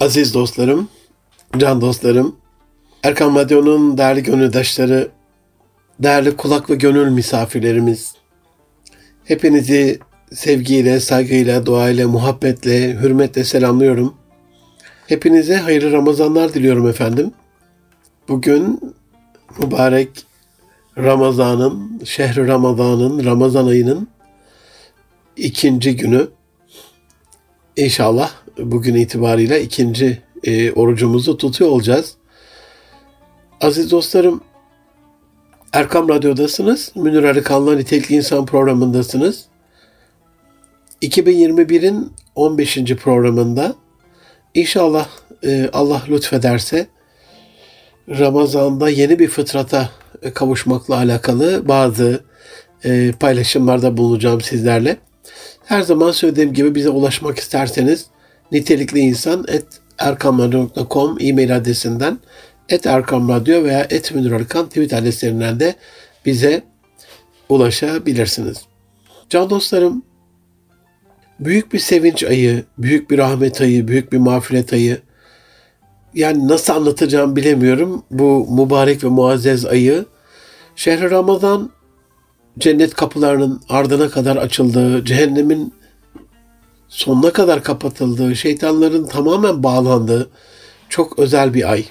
Aziz dostlarım, can dostlarım, Erkan Radyo'nun değerli gönüldaşları, değerli kulak ve gönül misafirlerimiz, hepinizi sevgiyle, saygıyla, duayla, muhabbetle, hürmetle selamlıyorum. Hepinize hayırlı Ramazanlar diliyorum efendim. Bugün mübarek Ramazan'ın, şehri Ramazan'ın, Ramazan ayının ikinci günü. İnşallah bugün itibariyle ikinci e, orucumuzu tutuyor olacağız. Aziz dostlarım, Erkam Radyo'dasınız. Münir Arıkan'la Nitelikli İnsan programındasınız. 2021'in 15. programında inşallah e, Allah lütfederse Ramazan'da yeni bir fıtrata kavuşmakla alakalı bazı e, paylaşımlarda bulunacağım sizlerle. Her zaman söylediğim gibi bize ulaşmak isterseniz nitelikli insan et erkamradyo.com e-mail adresinden et erkamradyo veya et Münir Arkan tweet adreslerinden de bize ulaşabilirsiniz. Can dostlarım, büyük bir sevinç ayı, büyük bir rahmet ayı, büyük bir mağfiret ayı. Yani nasıl anlatacağım bilemiyorum. Bu mübarek ve muazzez ayı. Şehri Ramazan cennet kapılarının ardına kadar açıldığı, cehennemin sonuna kadar kapatıldığı, şeytanların tamamen bağlandığı çok özel bir ay.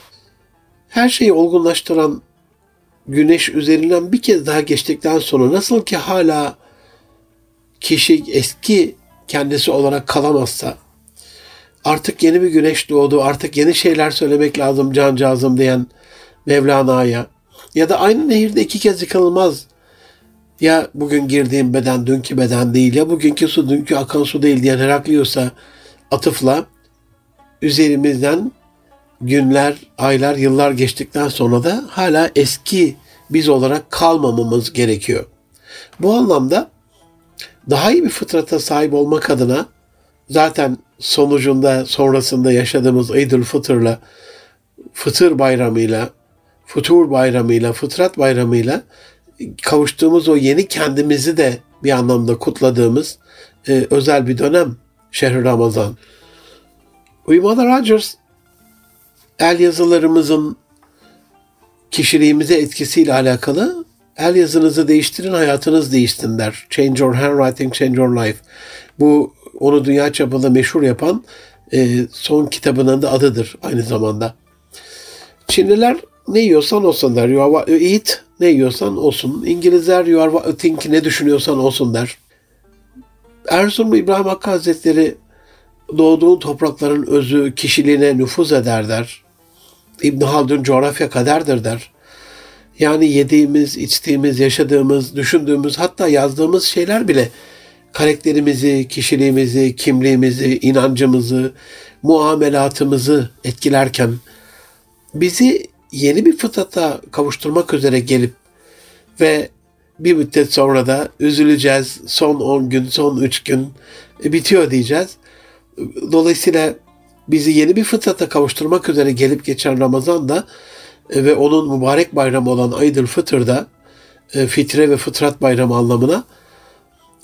Her şeyi olgunlaştıran güneş üzerinden bir kez daha geçtikten sonra nasıl ki hala kişi eski kendisi olarak kalamazsa artık yeni bir güneş doğdu, artık yeni şeyler söylemek lazım cancağızım diyen Mevlana'ya ya da aynı nehirde iki kez yıkılmaz ya bugün girdiğim beden dünkü beden değil ya bugünkü su dünkü akan su değil diyen Heraklios'a atıfla üzerimizden günler, aylar, yıllar geçtikten sonra da hala eski biz olarak kalmamamız gerekiyor. Bu anlamda daha iyi bir fıtrata sahip olmak adına zaten sonucunda sonrasında yaşadığımız Eidül Fıtır'la Fıtır bayramıyla, Futur bayramıyla, Fıtrat bayramıyla kavuştuğumuz o yeni kendimizi de bir anlamda kutladığımız e, özel bir dönem şehri Ramazan. Uymada Rogers el yazılarımızın kişiliğimize etkisiyle alakalı el yazınızı değiştirin hayatınız değişsin der. Change your handwriting, change your life. Bu onu dünya çapında meşhur yapan e, son kitabının da adıdır aynı zamanda. Çinliler ne yiyorsan olsun der. You are eat ne yiyorsan olsun. İngilizler you are what you think ne düşünüyorsan olsun der. Erzurum İbrahim Hakkı Hazretleri doğduğun toprakların özü kişiliğine nüfuz eder der. İbn Haldun coğrafya kaderdir der. Yani yediğimiz, içtiğimiz, yaşadığımız, düşündüğümüz hatta yazdığımız şeyler bile karakterimizi, kişiliğimizi, kimliğimizi, inancımızı, muamelatımızı etkilerken bizi yeni bir fıtrata kavuşturmak üzere gelip ve bir müddet sonra da üzüleceğiz. Son 10 gün, son 3 gün e, bitiyor diyeceğiz. Dolayısıyla bizi yeni bir fıtrata kavuşturmak üzere gelip geçen Ramazan da e, ve onun mübarek bayramı olan Aydül Fıtır'da e, fitre ve fıtrat bayramı anlamına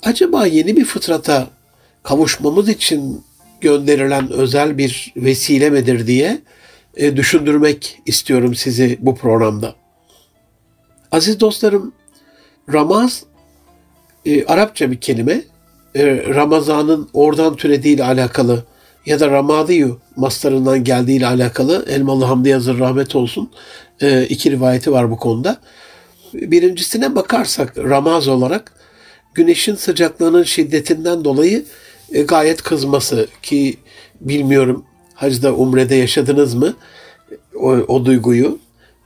acaba yeni bir fıtrata kavuşmamız için gönderilen özel bir vesile midir diye e, düşündürmek istiyorum sizi bu programda. Aziz dostlarım, Ramaz e, Arapça bir kelime. E, Ramazan'ın oradan türediğiyle alakalı ya da Ramadiyu maslarından geldiğiyle alakalı Elmalı Hamdi Yazır rahmet olsun e, iki rivayeti var bu konuda. Birincisine bakarsak Ramaz olarak güneşin sıcaklığının şiddetinden dolayı e, gayet kızması ki bilmiyorum hacda umrede yaşadınız mı o, o duyguyu?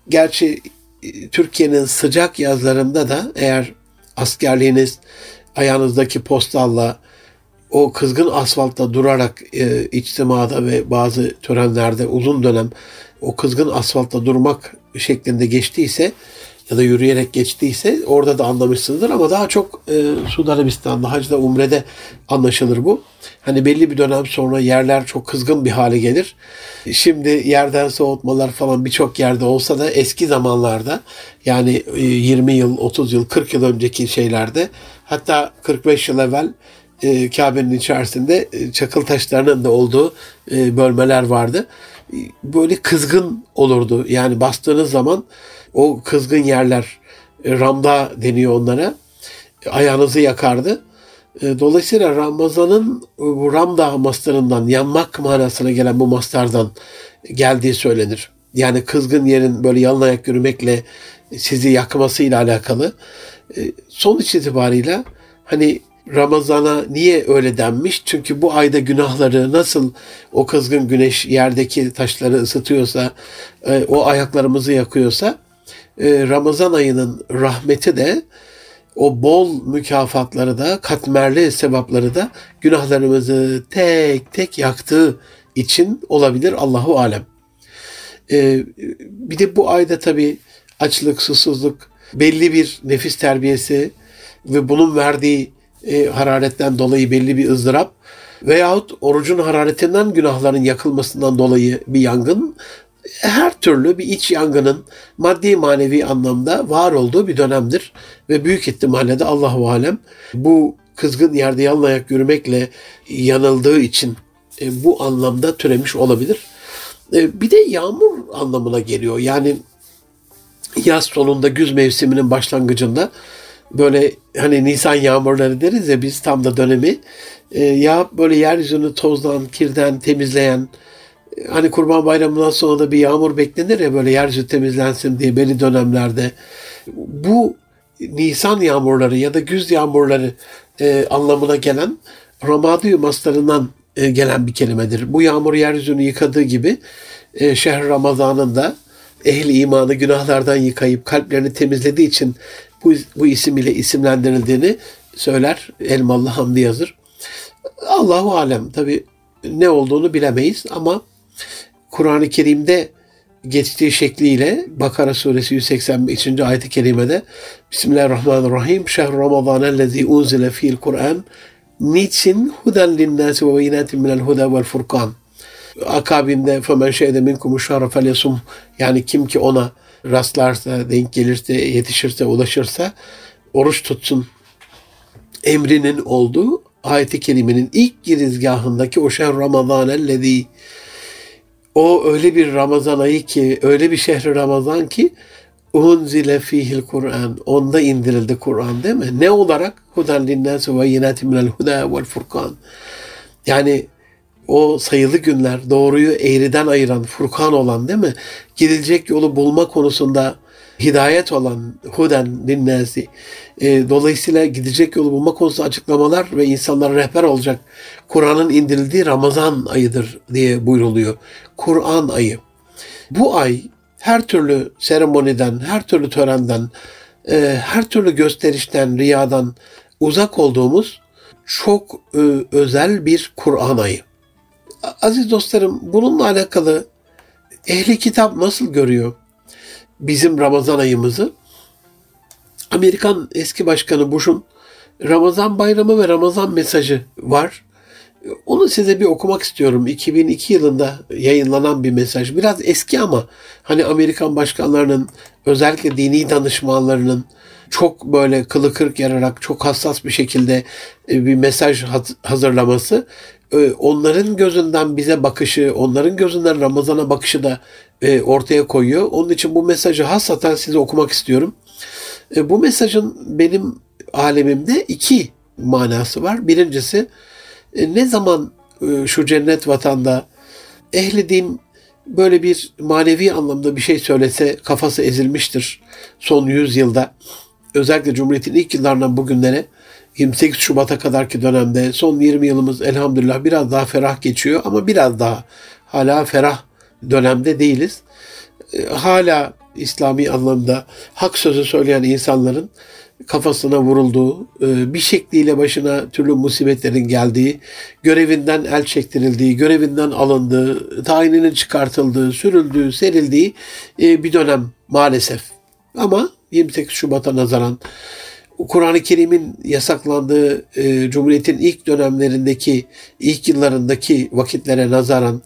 Gerçi e, Türkiye'nin sıcak yazlarında da eğer askerliğiniz ayağınızdaki postalla o kızgın asfaltta durarak e, içtimada ve bazı törenlerde uzun dönem o kızgın asfaltta durmak şeklinde geçtiyse ya da yürüyerek geçtiyse orada da anlamışsınızdır ama daha çok e, Suudi Arabistan'da, Hacda, Umre'de anlaşılır bu. Hani belli bir dönem sonra yerler çok kızgın bir hale gelir. Şimdi yerden soğutmalar falan birçok yerde olsa da eski zamanlarda yani 20 e, yıl, 30 yıl, 40 yıl önceki şeylerde hatta 45 yıl evvel e, Kabe'nin içerisinde e, çakıl taşlarının da olduğu e, bölmeler vardı. E, böyle kızgın olurdu. Yani bastığınız zaman o kızgın yerler e, ramda deniyor onlara. Ayağınızı yakardı. E, dolayısıyla Ramazan'ın e, bu Ramda mastarından yanmak manasına gelen bu mastardan geldiği söylenir. Yani kızgın yerin böyle yalın ayak yürümekle sizi yakmasıyla alakalı. Sonuç itibariyle hani Ramazana niye öyle denmiş? Çünkü bu ayda günahları nasıl o kızgın güneş yerdeki taşları ısıtıyorsa, o ayaklarımızı yakıyorsa, Ramazan ayının rahmeti de o bol mükafatları da, katmerli sevapları da günahlarımızı tek tek yaktığı için olabilir Allahu alem. Ee, bir de bu ayda tabii açlık, susuzluk, belli bir nefis terbiyesi ve bunun verdiği e, hararetten dolayı belli bir ızdırap veyahut orucun hararetinden günahların yakılmasından dolayı bir yangın her türlü bir iç yangının maddi manevi anlamda var olduğu bir dönemdir. Ve büyük ihtimalle de Allahu Alem bu kızgın yerde yalın yürümekle yanıldığı için e, bu anlamda türemiş olabilir. E, bir de yağmur anlamına geliyor. Yani yaz sonunda güz mevsiminin başlangıcında böyle hani Nisan yağmurları deriz ya biz tam da dönemi e, ya böyle yeryüzünü tozdan, kirden temizleyen hani Kurban Bayramı'ndan sonra da bir yağmur beklenir ya böyle yeryüzü temizlensin diye belli dönemlerde. Bu Nisan yağmurları ya da güz yağmurları e, anlamına gelen Ramadiyyu maslarından e, gelen bir kelimedir. Bu yağmur yeryüzünü yıkadığı gibi e, şehr Ramazan'ın da ehli imanı günahlardan yıkayıp kalplerini temizlediği için bu, bu isim ile isimlendirildiğini söyler Elmalı Hamdi yazır. Allahu alem tabi ne olduğunu bilemeyiz ama Kur'an-ı Kerim'de geçtiği şekliyle Bakara suresi 185. ayet-i kerimede Bismillahirrahmanirrahim. Şehr Ramazanellezi unzile fi'l Kur'an. Niçin? Huden linnâsi ve beyinatin minel huda vel furkan akabinde femen şeyde minkumu şahra felyasum yani kim ki ona rastlarsa, denk gelirse, yetişirse, ulaşırsa oruç tutsun emrinin olduğu ayet-i kerimenin ilk girizgahındaki o şehr Ramazan ellezî o öyle bir Ramazan ayı ki, öyle bir şehri Ramazan ki unzile fihil Kur'an. Onda indirildi Kur'an değil mi? Ne olarak? Huden linnâsi ve yinâti minel huda vel furkan. Yani o sayılı günler doğruyu eğriden ayıran, furkan olan değil mi? Gidilecek yolu bulma konusunda hidayet olan huden linnâsi. E, dolayısıyla gidecek yolu bulma konusunda açıklamalar ve insanlara rehber olacak Kur'an'ın indirildiği Ramazan ayıdır diye buyruluyor. Kur'an ayı. Bu ay her türlü seremoniden, her türlü törenden, e, her türlü gösterişten, riyadan uzak olduğumuz çok e, özel bir Kur'an ayı. Aziz dostlarım bununla alakalı ehli kitap nasıl görüyor bizim Ramazan ayımızı? Amerikan eski başkanı Bush'un Ramazan bayramı ve Ramazan mesajı var. Onu size bir okumak istiyorum. 2002 yılında yayınlanan bir mesaj. Biraz eski ama hani Amerikan başkanlarının özellikle dini danışmanlarının çok böyle kılı kırk yararak çok hassas bir şekilde e, bir mesaj hazırlaması e, onların gözünden bize bakışı, onların gözünden Ramazan'a bakışı da e, ortaya koyuyor. Onun için bu mesajı hasaten size okumak istiyorum. Bu mesajın benim alemimde iki manası var. Birincisi ne zaman şu cennet vatanda ehli din böyle bir manevi anlamda bir şey söylese kafası ezilmiştir son yüzyılda özellikle Cumhuriyet'in ilk yıllarından bugünlere 28 Şubat'a kadarki dönemde son 20 yılımız elhamdülillah biraz daha ferah geçiyor ama biraz daha hala ferah dönemde değiliz. Ee, hala İslami anlamda hak sözü söyleyen insanların kafasına vurulduğu, e, bir şekliyle başına türlü musibetlerin geldiği, görevinden el çektirildiği, görevinden alındığı, tayininin çıkartıldığı, sürüldüğü, serildiği e, bir dönem maalesef. Ama 28 Şubat'a nazaran Kur'an-ı Kerim'in yasaklandığı e, Cumhuriyet'in ilk dönemlerindeki, ilk yıllarındaki vakitlere nazaran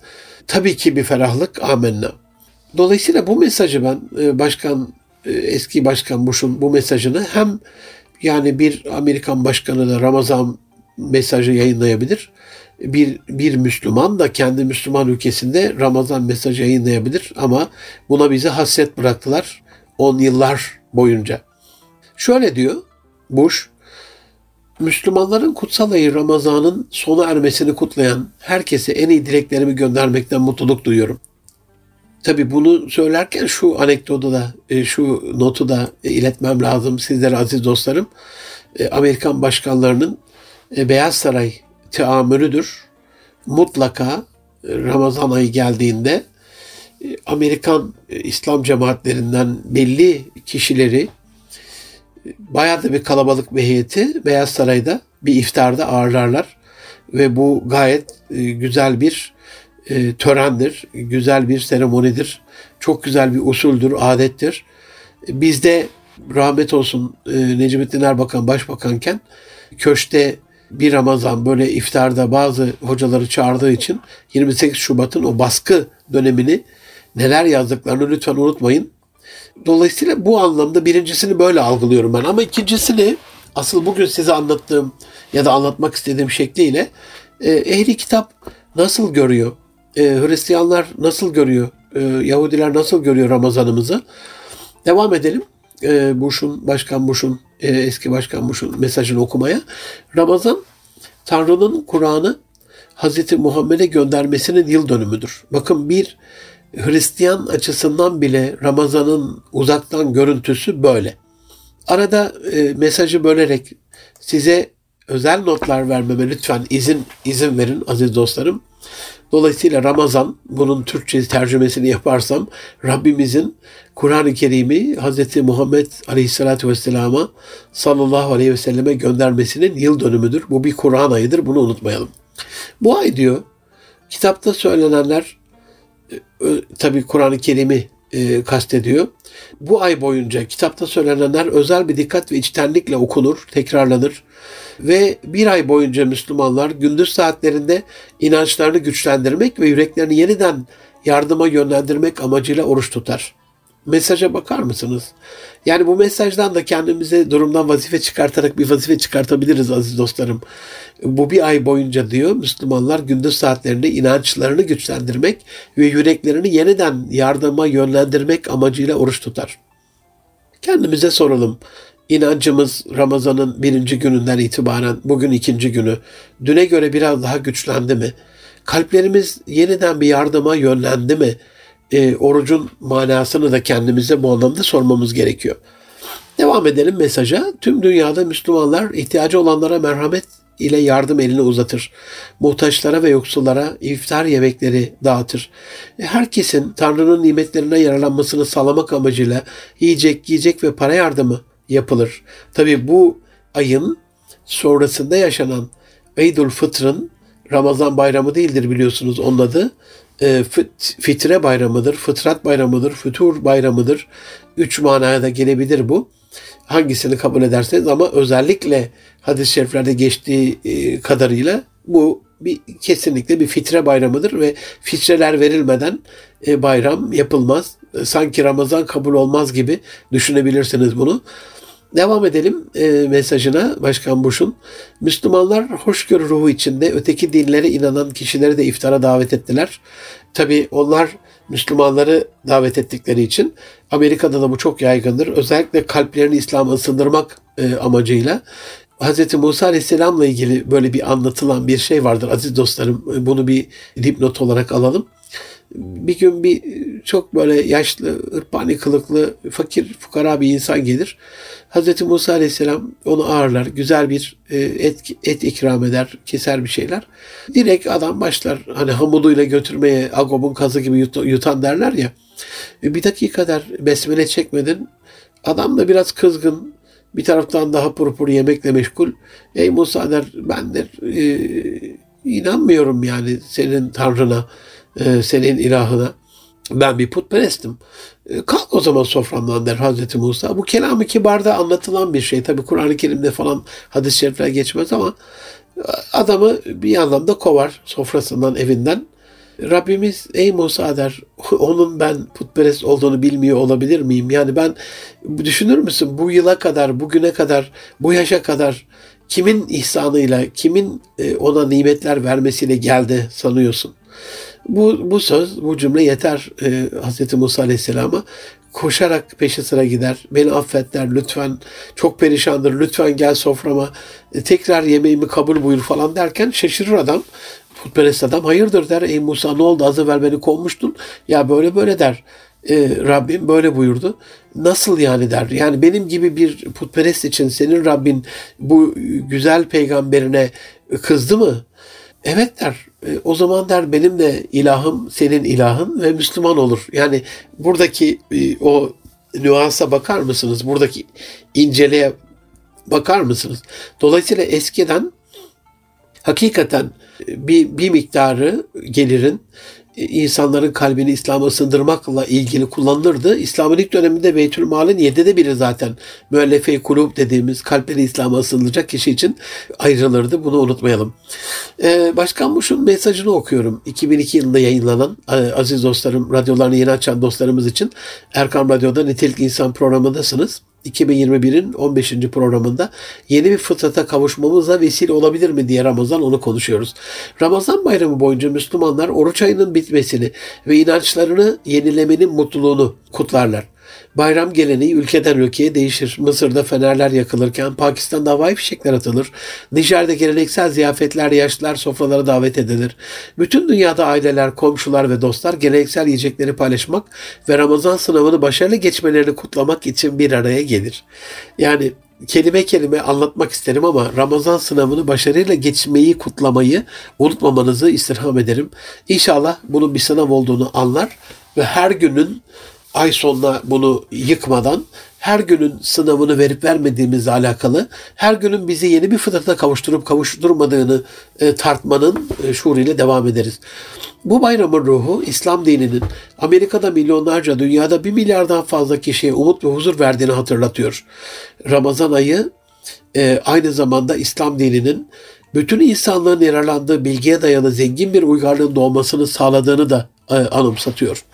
tabii ki bir ferahlık amenna. Dolayısıyla bu mesajı ben e, başkan e, eski başkan Bush'un bu mesajını hem yani bir Amerikan başkanı da Ramazan mesajı yayınlayabilir. Bir, bir Müslüman da kendi Müslüman ülkesinde Ramazan mesajı yayınlayabilir ama buna bizi hasret bıraktılar 10 yıllar boyunca. Şöyle diyor Bush, Müslümanların kutsal ayı Ramazan'ın sona ermesini kutlayan herkese en iyi dileklerimi göndermekten mutluluk duyuyorum. Tabi bunu söylerken şu anekdotu da, e, şu notu da iletmem lazım sizlere aziz dostlarım. E, Amerikan başkanlarının e, Beyaz Saray teamülüdür. Mutlaka Ramazan ayı geldiğinde Amerikan İslam cemaatlerinden belli kişileri bayağı da bir kalabalık bir heyeti Beyaz Saray'da bir iftarda ağırlarlar ve bu gayet güzel bir e, törendir, güzel bir seremonidir. Çok güzel bir usuldür, adettir. Bizde rahmet olsun e, Necmettin Erbakan başbakanken köşte bir Ramazan böyle iftarda bazı hocaları çağırdığı için 28 Şubat'ın o baskı dönemini neler yazdıklarını lütfen unutmayın. Dolayısıyla bu anlamda birincisini böyle algılıyorum ben. Ama ikincisini asıl bugün size anlattığım ya da anlatmak istediğim şekliyle e, ehli kitap nasıl görüyor? e, Hristiyanlar nasıl görüyor, e, Yahudiler nasıl görüyor Ramazanımızı? Devam edelim. E, Bush'un, Başkan Bush'un, e, eski Başkan Bush'un mesajını okumaya. Ramazan, Tanrı'nın Kur'an'ı Hz. Muhammed'e göndermesinin yıl dönümüdür. Bakın bir Hristiyan açısından bile Ramazan'ın uzaktan görüntüsü böyle. Arada e, mesajı bölerek size özel notlar vermeme lütfen izin izin verin aziz dostlarım. Dolayısıyla Ramazan bunun Türkçe tercümesini yaparsam Rabbimizin Kur'an-ı Kerim'i Hz. Muhammed Aleyhisselatü Vesselam'a sallallahu aleyhi ve selleme göndermesinin yıl dönümüdür. Bu bir Kur'an ayıdır. Bunu unutmayalım. Bu ay diyor kitapta söylenenler tabi Kur'an-ı Kerim'i e, kastediyor. Bu ay boyunca kitapta söylenenler özel bir dikkat ve içtenlikle okunur, tekrarlanır ve bir ay boyunca Müslümanlar gündüz saatlerinde inançlarını güçlendirmek ve yüreklerini yeniden yardıma yönlendirmek amacıyla oruç tutar. Mesaja bakar mısınız? Yani bu mesajdan da kendimize durumdan vazife çıkartarak bir vazife çıkartabiliriz aziz dostlarım. Bu bir ay boyunca diyor Müslümanlar gündüz saatlerinde inançlarını güçlendirmek ve yüreklerini yeniden yardıma yönlendirmek amacıyla oruç tutar. Kendimize soralım. İnancımız Ramazan'ın birinci gününden itibaren bugün ikinci günü düne göre biraz daha güçlendi mi? Kalplerimiz yeniden bir yardıma yönlendi mi? E, orucun manasını da kendimize bu anlamda sormamız gerekiyor. Devam edelim mesaja. Tüm dünyada Müslümanlar ihtiyacı olanlara merhamet ile yardım elini uzatır. Muhtaçlara ve yoksullara iftar yemekleri dağıtır. Herkesin Tanrı'nın nimetlerine yararlanmasını sağlamak amacıyla yiyecek, yiyecek ve para yardımı yapılır. Tabi bu ayın sonrasında yaşanan Eydül Fıtr'ın Ramazan bayramı değildir biliyorsunuz onun adı. E, fitre bayramıdır, fıtrat bayramıdır, fütur bayramıdır. Üç manaya da gelebilir bu. Hangisini kabul ederseniz ama özellikle hadis-i şeriflerde geçtiği e, kadarıyla bu bir kesinlikle bir fitre bayramıdır ve fitreler verilmeden e, bayram yapılmaz. Sanki Ramazan kabul olmaz gibi düşünebilirsiniz bunu. Devam edelim e, mesajına Başkan Bush'un. Müslümanlar hoşgörü ruhu içinde öteki dinlere inanan kişileri de iftara davet ettiler. Tabi onlar Müslümanları davet ettikleri için Amerika'da da bu çok yaygındır. Özellikle kalplerini İslam'a ısındırmak e, amacıyla Hz. Musa Aleyhisselam'la ilgili böyle bir anlatılan bir şey vardır aziz dostlarım. Bunu bir dipnot olarak alalım bir gün bir çok böyle yaşlı, ırpani kılıklı, fakir, fukara bir insan gelir. Hz. Musa Aleyhisselam onu ağırlar. Güzel bir e, et, et ikram eder, keser bir şeyler. Direkt adam başlar hani hamuduyla götürmeye Agob'un kazı gibi yut, yutan derler ya. E, bir dakika der besmele çekmedin. Adam da biraz kızgın, bir taraftan daha purpur yemekle meşgul. Ey Musa der ben der e, inanmıyorum yani senin tanrına e, senin ilahına. Ben bir putperestim. E, kalk o zaman soframdan der Hazreti Musa. Bu kelamı kibarda anlatılan bir şey. Tabi Kur'an-ı Kerim'de falan hadis-i şerifler geçmez ama e, adamı bir anlamda kovar sofrasından, evinden. Rabbimiz ey Musa der onun ben putperest olduğunu bilmiyor olabilir miyim? Yani ben düşünür müsün bu yıla kadar, bugüne kadar, bu yaşa kadar kimin ihsanıyla, kimin e, ona nimetler vermesiyle geldi sanıyorsun? Bu, bu söz, bu cümle yeter e, Hz. Musa Aleyhisselam'a. Koşarak peşi sıra gider. Beni affet der lütfen. Çok perişandır. Lütfen gel soframa. E, tekrar yemeğimi kabul buyur falan derken şaşırır adam. Putperest adam hayırdır der. Ey Musa ne oldu az evvel beni kovmuştun. Ya böyle böyle der. E, Rabbim böyle buyurdu. Nasıl yani der. Yani benim gibi bir putperest için senin Rabbin bu güzel peygamberine kızdı mı? Evet der. E, o zaman der benim de ilahım senin ilahın ve Müslüman olur. Yani buradaki e, o nüansa bakar mısınız? Buradaki inceliğe bakar mısınız? Dolayısıyla eskiden hakikaten bir, bir miktarı gelirin e, insanların kalbini İslam'a ısındırmakla ilgili kullanılırdı. İslam'ın ilk döneminde Beytül Mal'in yedide biri zaten müellefe kulub dediğimiz kalpleri İslam'a ısınılacak kişi için ayrılırdı. Bunu unutmayalım. Ee, Başkan Bush'un mesajını okuyorum. 2002 yılında yayınlanan e, aziz dostlarım, radyolarını yeni açan dostlarımız için Erkam Radyo'da Nitelik İnsan programındasınız. 2021'in 15. programında yeni bir fıtrata kavuşmamıza vesile olabilir mi diye Ramazan onu konuşuyoruz. Ramazan bayramı boyunca Müslümanlar oruç ayının bitmesini ve inançlarını yenilemenin mutluluğunu kutlarlar. Bayram geleneği ülkeden ülkeye değişir. Mısır'da fenerler yakılırken Pakistan'da havai fişekler atılır. Nijer'de geleneksel ziyafetler yaşlılar sofralara davet edilir. Bütün dünyada aileler, komşular ve dostlar geleneksel yiyecekleri paylaşmak ve Ramazan sınavını başarılı geçmelerini kutlamak için bir araya gelir. Yani kelime kelime anlatmak isterim ama Ramazan sınavını başarıyla geçmeyi kutlamayı unutmamanızı istirham ederim. İnşallah bunun bir sınav olduğunu anlar ve her günün ay sonuna bunu yıkmadan her günün sınavını verip vermediğimizle alakalı her günün bizi yeni bir fıtrata kavuşturup kavuşturmadığını e, tartmanın e, şuuruyla devam ederiz. Bu bayramın ruhu İslam dininin Amerika'da milyonlarca dünyada bir milyardan fazla kişiye umut ve huzur verdiğini hatırlatıyor. Ramazan ayı e, aynı zamanda İslam dininin bütün insanlığın yararlandığı bilgiye dayalı zengin bir uygarlığın doğmasını sağladığını da e, anımsatıyor.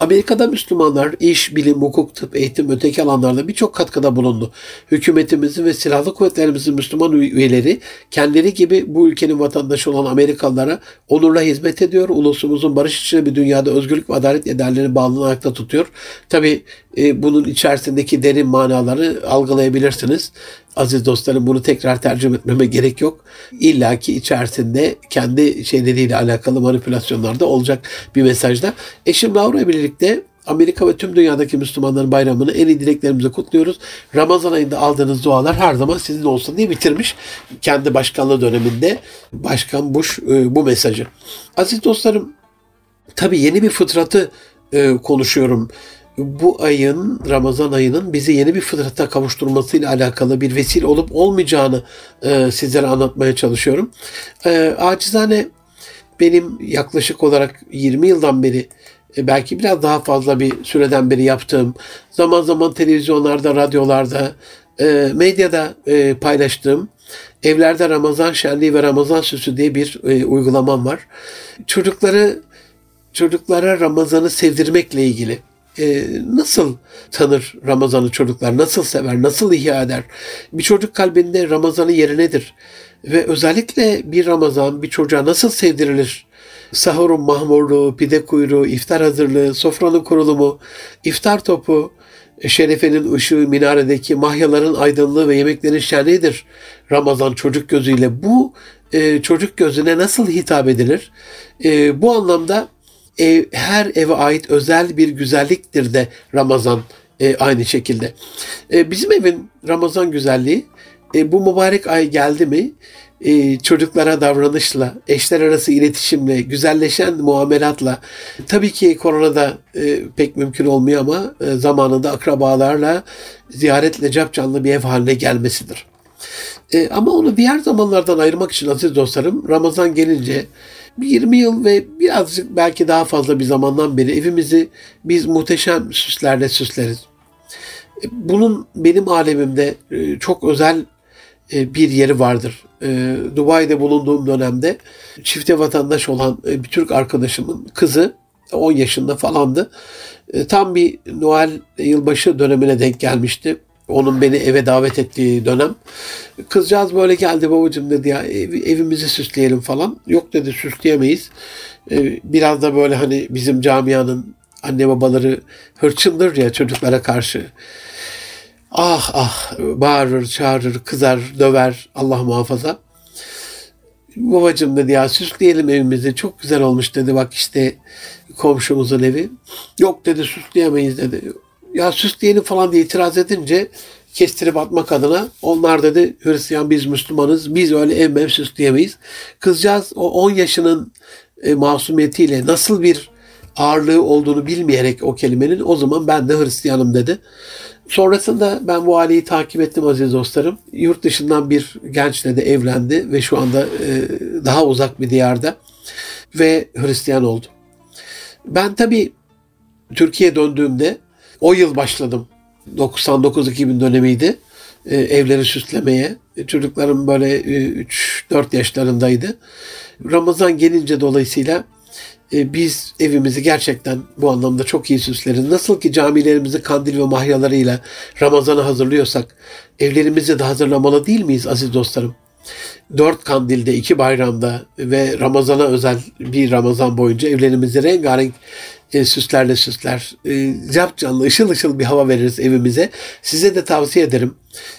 Amerika'da Müslümanlar iş, bilim, hukuk, tıp, eğitim, öteki alanlarda birçok katkıda bulundu. Hükümetimizin ve silahlı kuvvetlerimizin Müslüman üyeleri kendileri gibi bu ülkenin vatandaşı olan Amerikalılara onurla hizmet ediyor. Ulusumuzun barış içinde bir dünyada özgürlük ve adalet ederlerini bağlılığını ayakta tutuyor. Tabi e, bunun içerisindeki derin manaları algılayabilirsiniz. Aziz dostlarım bunu tekrar tercüme etmeme gerek yok. İlla ki içerisinde kendi şeyleriyle alakalı manipülasyonlar da olacak bir mesajda. Eşim Laura ile birlikte Amerika ve tüm dünyadaki Müslümanların bayramını en iyi dileklerimizi kutluyoruz. Ramazan ayında aldığınız dualar her zaman sizin olsun diye bitirmiş. Kendi başkanlığı döneminde Başkan Bush e, bu mesajı. Aziz dostlarım tabii yeni bir fıtratı e, konuşuyorum bu ayın, Ramazan ayının bizi yeni bir fıtrata kavuşturmasıyla alakalı bir vesile olup olmayacağını e, sizlere anlatmaya çalışıyorum. E, acizane benim yaklaşık olarak 20 yıldan beri e, belki biraz daha fazla bir süreden beri yaptığım, zaman zaman televizyonlarda, radyolarda, e, medyada e, paylaştığım evlerde Ramazan şenliği ve Ramazan süsü diye bir e, uygulamam var. Çocukları çocuklara Ramazan'ı sevdirmekle ilgili e, nasıl tanır Ramazan'ı çocuklar? Nasıl sever? Nasıl ihya eder? Bir çocuk kalbinde Ramazan'ın yeri nedir? Ve özellikle bir Ramazan bir çocuğa nasıl sevdirilir? Sahurun mahmurluğu, pide kuyruğu, iftar hazırlığı, sofranın kurulumu, iftar topu, şerefenin ışığı, minaredeki mahyaların aydınlığı ve yemeklerin şenliğidir. Ramazan çocuk gözüyle bu e, çocuk gözüne nasıl hitap edilir? E, bu anlamda ev, her eve ait özel bir güzelliktir de Ramazan e, aynı şekilde. E, bizim evin Ramazan güzelliği e, bu mübarek ay geldi mi e, çocuklara davranışla, eşler arası iletişimle, güzelleşen muamelatla, tabii ki koronada e, pek mümkün olmuyor ama e, zamanında akrabalarla ziyaretle capcanlı bir ev haline gelmesidir. E, ama onu diğer zamanlardan ayırmak için aziz dostlarım Ramazan gelince 20 yıl ve birazcık belki daha fazla bir zamandan beri evimizi biz muhteşem süslerle süsleriz. E, bunun benim alemimde e, çok özel e, bir yeri vardır. Dubai'de bulunduğum dönemde çifte vatandaş olan bir Türk arkadaşımın kızı 10 yaşında falandı. Tam bir Noel yılbaşı dönemine denk gelmişti. Onun beni eve davet ettiği dönem. Kızcağız böyle geldi babacığım dedi ya ev, evimizi süsleyelim falan. Yok dedi süsleyemeyiz. Ee, biraz da böyle hani bizim camianın anne babaları hırçındır ya çocuklara karşı. Ah ah bağırır, çağırır, kızar, döver Allah muhafaza. Babacım dedi ya süsleyelim evimizi çok güzel olmuş dedi bak işte komşumuzun evi. Yok dedi süsleyemeyiz dedi. Ya süsleyelim falan diye itiraz edince kestirip atmak adına onlar dedi Hristiyan biz Müslümanız biz öyle ev mev süsleyemeyiz. Kızcağız o 10 yaşının e, masumiyetiyle nasıl bir ağırlığı olduğunu bilmeyerek o kelimenin o zaman ben de Hristiyanım dedi. Sonrasında ben bu aileyi takip ettim aziz dostlarım. Yurt dışından bir gençle de evlendi ve şu anda e, daha uzak bir diyarda ve Hristiyan oldu. Ben tabii Türkiye'ye döndüğümde o yıl başladım. 99-2000 dönemiydi. E, evleri süslemeye. E, çocuklarım böyle 3-4 yaşlarındaydı. Ramazan gelince dolayısıyla e, biz evimizi gerçekten bu anlamda çok iyi süsleriz. Nasıl ki camilerimizi kandil ve mahyalarıyla Ramazan'a hazırlıyorsak evlerimizi de hazırlamalı değil miyiz aziz dostlarım? Dört kandilde, iki bayramda ve Ramazan'a özel bir Ramazan boyunca evlerimizi rengarenk e, süslerle süsler. E, canlı, ışıl ışıl bir hava veririz evimize. Size de tavsiye ederim.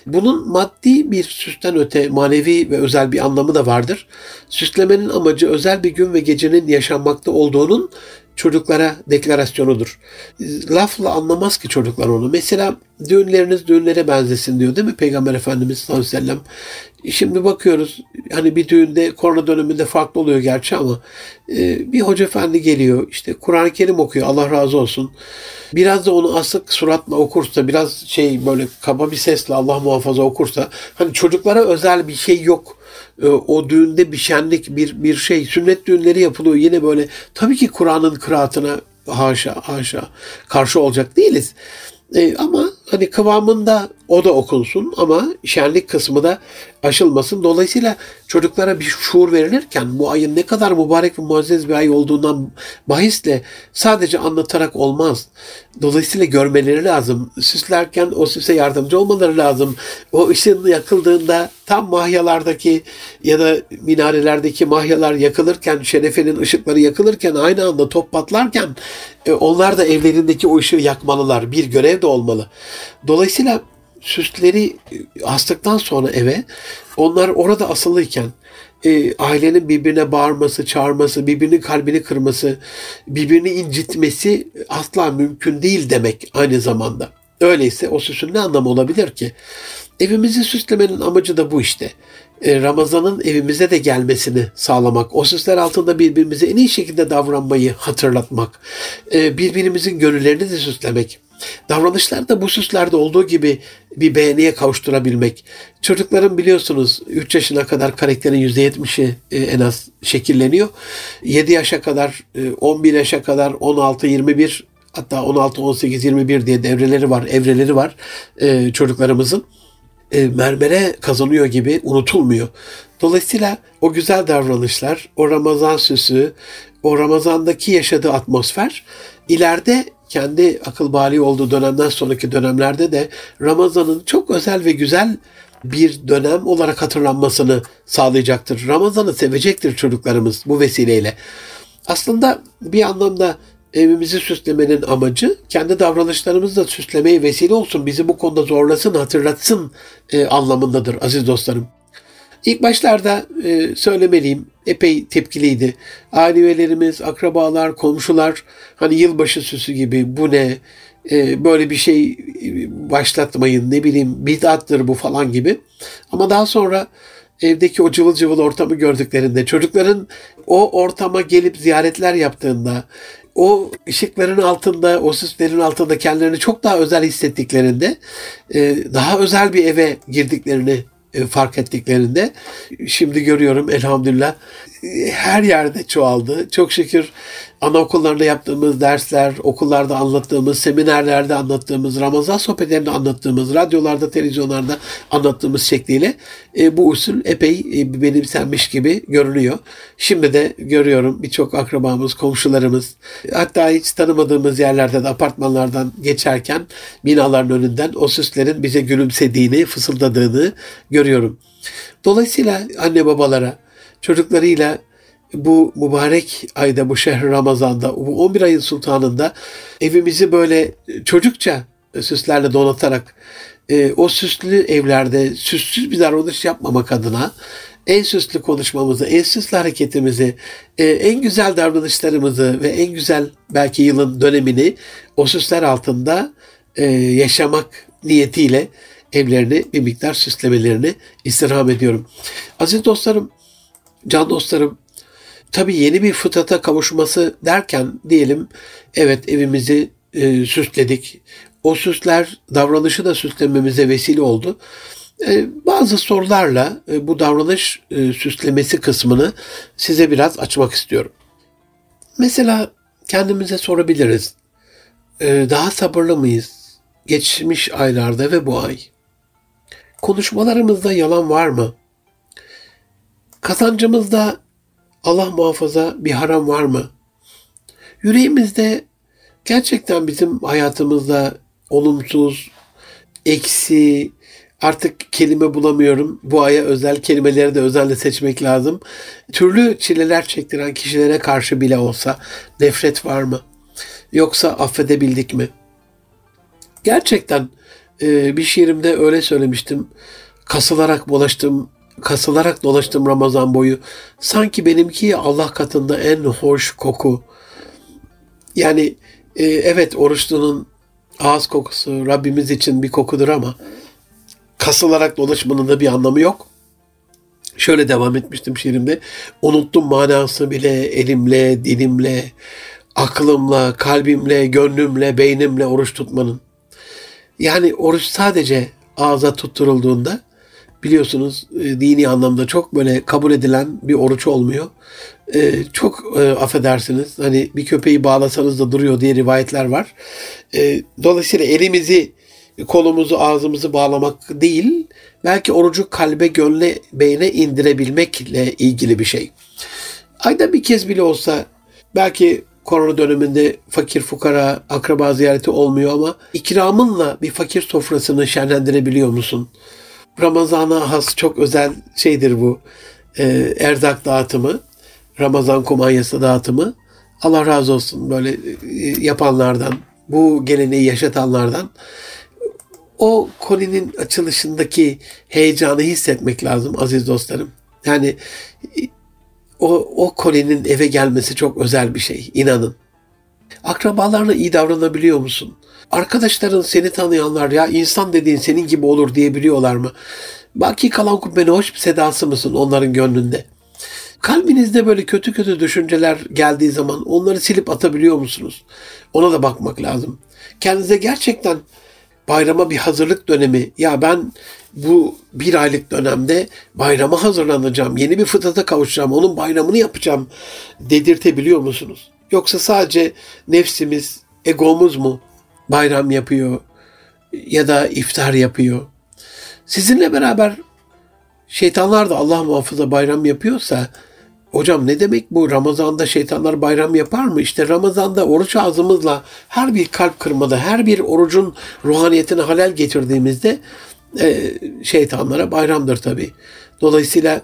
Bunun maddi bir süsten öte manevi ve özel bir anlamı da vardır. Süslemenin amacı özel bir gün ve gecenin yaşanmakta olduğunun çocuklara deklarasyonudur. Lafla anlamaz ki çocuklar onu. Mesela düğünleriniz düğünlere benzesin diyor değil mi Peygamber Efendimiz sallallahu aleyhi ve sellem? Şimdi bakıyoruz hani bir düğünde korona döneminde farklı oluyor gerçi ama e, bir hoca efendi geliyor işte Kur'an-ı Kerim okuyor Allah razı olsun. Biraz da onu asık suratla okursa biraz şey böyle kaba bir sesle Allah muhafaza okursa hani çocuklara özel bir şey yok o düğünde bir şenlik bir bir şey sünnet düğünleri yapılıyor yine böyle tabii ki Kur'an'ın kıraatına haşa haşa karşı olacak değiliz. E, ama hani kıvamında o da okunsun ama şenlik kısmı da aşılmasın. Dolayısıyla çocuklara bir şuur verilirken bu ayın ne kadar mübarek ve muazzez bir ay olduğundan bahisle sadece anlatarak olmaz. Dolayısıyla görmeleri lazım. Süslerken o süse yardımcı olmaları lazım. O ışın yakıldığında tam mahyalardaki ya da minarelerdeki mahyalar yakılırken, şerefenin ışıkları yakılırken aynı anda top patlarken e, onlar da evlerindeki o ışığı yakmalılar. Bir görev de olmalı. Dolayısıyla süsleri e, astıktan sonra eve onlar orada asılıyken e, ailenin birbirine bağırması, çağırması, birbirinin kalbini kırması, birbirini incitmesi asla mümkün değil demek aynı zamanda. Öyleyse o süsün ne anlamı olabilir ki? Evimizi süslemenin amacı da bu işte. E, Ramazan'ın evimize de gelmesini sağlamak, o süsler altında birbirimize en iyi şekilde davranmayı hatırlatmak, e, birbirimizin gönüllerini de süslemek. Davranışlarda bu süslerde olduğu gibi bir beğeniye kavuşturabilmek. Çocukların biliyorsunuz 3 yaşına kadar karakterin %70'i e, en az şekilleniyor. 7 yaşa kadar, 11 e, yaşa kadar, 16, 21 hatta 16, 18, 21 diye devreleri var, evreleri var e, çocuklarımızın. Mermere kazanıyor gibi unutulmuyor. Dolayısıyla o güzel davranışlar, o Ramazan süsü, o Ramazan'daki yaşadığı atmosfer ileride kendi akıl bali olduğu dönemden sonraki dönemlerde de Ramazan'ın çok özel ve güzel bir dönem olarak hatırlanmasını sağlayacaktır. Ramazan'ı sevecektir çocuklarımız bu vesileyle. Aslında bir anlamda evimizi süslemenin amacı kendi davranışlarımızı da süslemeye vesile olsun, bizi bu konuda zorlasın, hatırlatsın e, anlamındadır aziz dostlarım. İlk başlarda e, söylemeliyim epey tepkiliydi. Aile üyelerimiz, akrabalar, komşular hani yılbaşı süsü gibi bu ne e, böyle bir şey e, başlatmayın ne bileyim bid'attır bu falan gibi. Ama daha sonra evdeki o cıvıl cıvıl ortamı gördüklerinde çocukların o ortama gelip ziyaretler yaptığında o ışıkların altında, o süslerin altında kendilerini çok daha özel hissettiklerinde e, daha özel bir eve girdiklerini fark ettiklerinde. Şimdi görüyorum elhamdülillah her yerde çoğaldı. Çok şükür anaokullarında yaptığımız dersler, okullarda anlattığımız, seminerlerde anlattığımız, Ramazan sohbetlerinde anlattığımız, radyolarda, televizyonlarda anlattığımız şekliyle e, bu usul epey e, benimsenmiş gibi görünüyor. Şimdi de görüyorum birçok akrabamız, komşularımız, hatta hiç tanımadığımız yerlerden, apartmanlardan geçerken binaların önünden o süslerin bize gülümsediğini, fısıldadığını görüyorum. Dolayısıyla anne babalara çocuklarıyla bu mübarek ayda, bu şehir Ramazan'da, bu 11 ayın sultanında evimizi böyle çocukça süslerle donatarak e, o süslü evlerde süssüz bir davranış yapmamak adına en süslü konuşmamızı, en süslü hareketimizi, e, en güzel davranışlarımızı ve en güzel belki yılın dönemini o süsler altında e, yaşamak niyetiyle evlerini bir miktar süslemelerini istirham ediyorum. Aziz dostlarım, can dostlarım, tabii yeni bir fıtrata kavuşması derken diyelim evet evimizi e, süsledik. O süsler davranışı da süslememize vesile oldu. E, bazı sorularla e, bu davranış e, süslemesi kısmını size biraz açmak istiyorum. Mesela kendimize sorabiliriz. E, daha sabırlı mıyız? Geçmiş aylarda ve bu ay. Konuşmalarımızda yalan var mı? Kazancımızda Allah muhafaza bir haram var mı? Yüreğimizde gerçekten bizim hayatımızda olumsuz, eksi, artık kelime bulamıyorum. Bu aya özel kelimeleri de özenle seçmek lazım. Türlü çileler çektiren kişilere karşı bile olsa nefret var mı? Yoksa affedebildik mi? Gerçekten e, bir şiirimde öyle söylemiştim. Kasılarak dolaştım, kasılarak dolaştım Ramazan boyu. Sanki benimki Allah katında en hoş koku. Yani e, evet oruçlunun ağız kokusu Rabbimiz için bir kokudur ama kasılarak dolaşmanın da bir anlamı yok. Şöyle devam etmiştim şiirimde. Unuttum manası bile elimle, dilimle, aklımla, kalbimle, gönlümle, beynimle oruç tutmanın. Yani oruç sadece ağza tutturulduğunda biliyorsunuz e, dini anlamda çok böyle kabul edilen bir oruç olmuyor. E, çok e, affedersiniz hani bir köpeği bağlasanız da duruyor diye rivayetler var. E, dolayısıyla elimizi kolumuzu ağzımızı bağlamak değil belki orucu kalbe gönle beyne indirebilmekle ilgili bir şey. Ayda bir kez bile olsa belki korona döneminde fakir fukara akraba ziyareti olmuyor ama ikramınla bir fakir sofrasını şenlendirebiliyor musun? Ramazana has çok özel şeydir bu. Ee, erzak dağıtımı, Ramazan kumanyası dağıtımı. Allah razı olsun böyle e, yapanlardan, bu geleneği yaşatanlardan. O kolinin açılışındaki heyecanı hissetmek lazım aziz dostlarım. Yani o, o kolinin eve gelmesi çok özel bir şey. inanın. Akrabalarına iyi davranabiliyor musun? Arkadaşların seni tanıyanlar ya insan dediğin senin gibi olur diyebiliyorlar mı? Baki kalan kubbene hoş bir sedası mısın onların gönlünde? Kalbinizde böyle kötü kötü düşünceler geldiği zaman onları silip atabiliyor musunuz? Ona da bakmak lazım. Kendinize gerçekten bayrama bir hazırlık dönemi. Ya ben bu bir aylık dönemde bayrama hazırlanacağım. Yeni bir fıtrata kavuşacağım. Onun bayramını yapacağım dedirtebiliyor musunuz? Yoksa sadece nefsimiz, egomuz mu bayram yapıyor ya da iftar yapıyor? Sizinle beraber şeytanlar da Allah muhafaza bayram yapıyorsa Hocam ne demek bu? Ramazan'da şeytanlar bayram yapar mı? İşte Ramazan'da oruç ağzımızla her bir kalp kırmada, her bir orucun ruhaniyetine halel getirdiğimizde e, şeytanlara bayramdır tabii. Dolayısıyla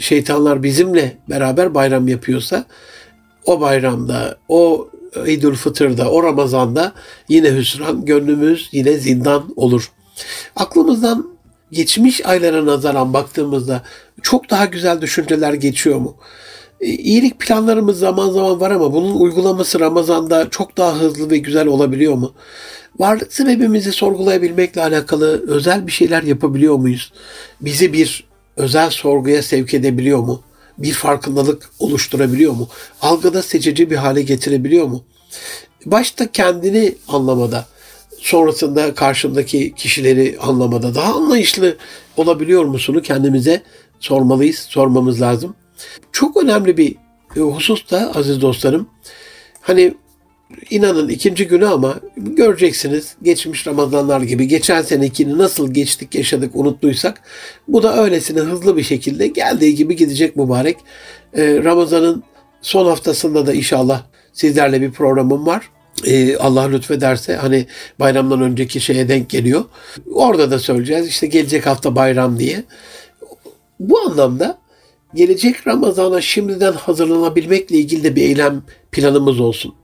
şeytanlar bizimle beraber bayram yapıyorsa o bayramda, o İdül Fıtır'da, o Ramazan'da yine hüsran, gönlümüz yine zindan olur. Aklımızdan geçmiş aylara nazaran baktığımızda çok daha güzel düşünceler geçiyor mu? E, iyilik planlarımız zaman zaman var ama bunun uygulaması Ramazan'da çok daha hızlı ve güzel olabiliyor mu? Varlık sebebimizi sorgulayabilmekle alakalı özel bir şeyler yapabiliyor muyuz? Bizi bir özel sorguya sevk edebiliyor mu? Bir farkındalık oluşturabiliyor mu? Algıda seçici bir hale getirebiliyor mu? Başta kendini anlamada, sonrasında karşımdaki kişileri anlamada daha anlayışlı olabiliyor musunu kendimize sormalıyız, sormamız lazım. Çok önemli bir e, husus da aziz dostlarım. Hani inanın ikinci günü ama göreceksiniz geçmiş Ramazanlar gibi geçen senekini nasıl geçtik yaşadık unuttuysak bu da öylesine hızlı bir şekilde geldiği gibi gidecek mübarek. Ee, Ramazan'ın son haftasında da inşallah sizlerle bir programım var. Ee, Allah lütfederse hani bayramdan önceki şeye denk geliyor. Orada da söyleyeceğiz işte gelecek hafta bayram diye. Bu anlamda gelecek Ramazan'a şimdiden hazırlanabilmekle ilgili de bir eylem planımız olsun.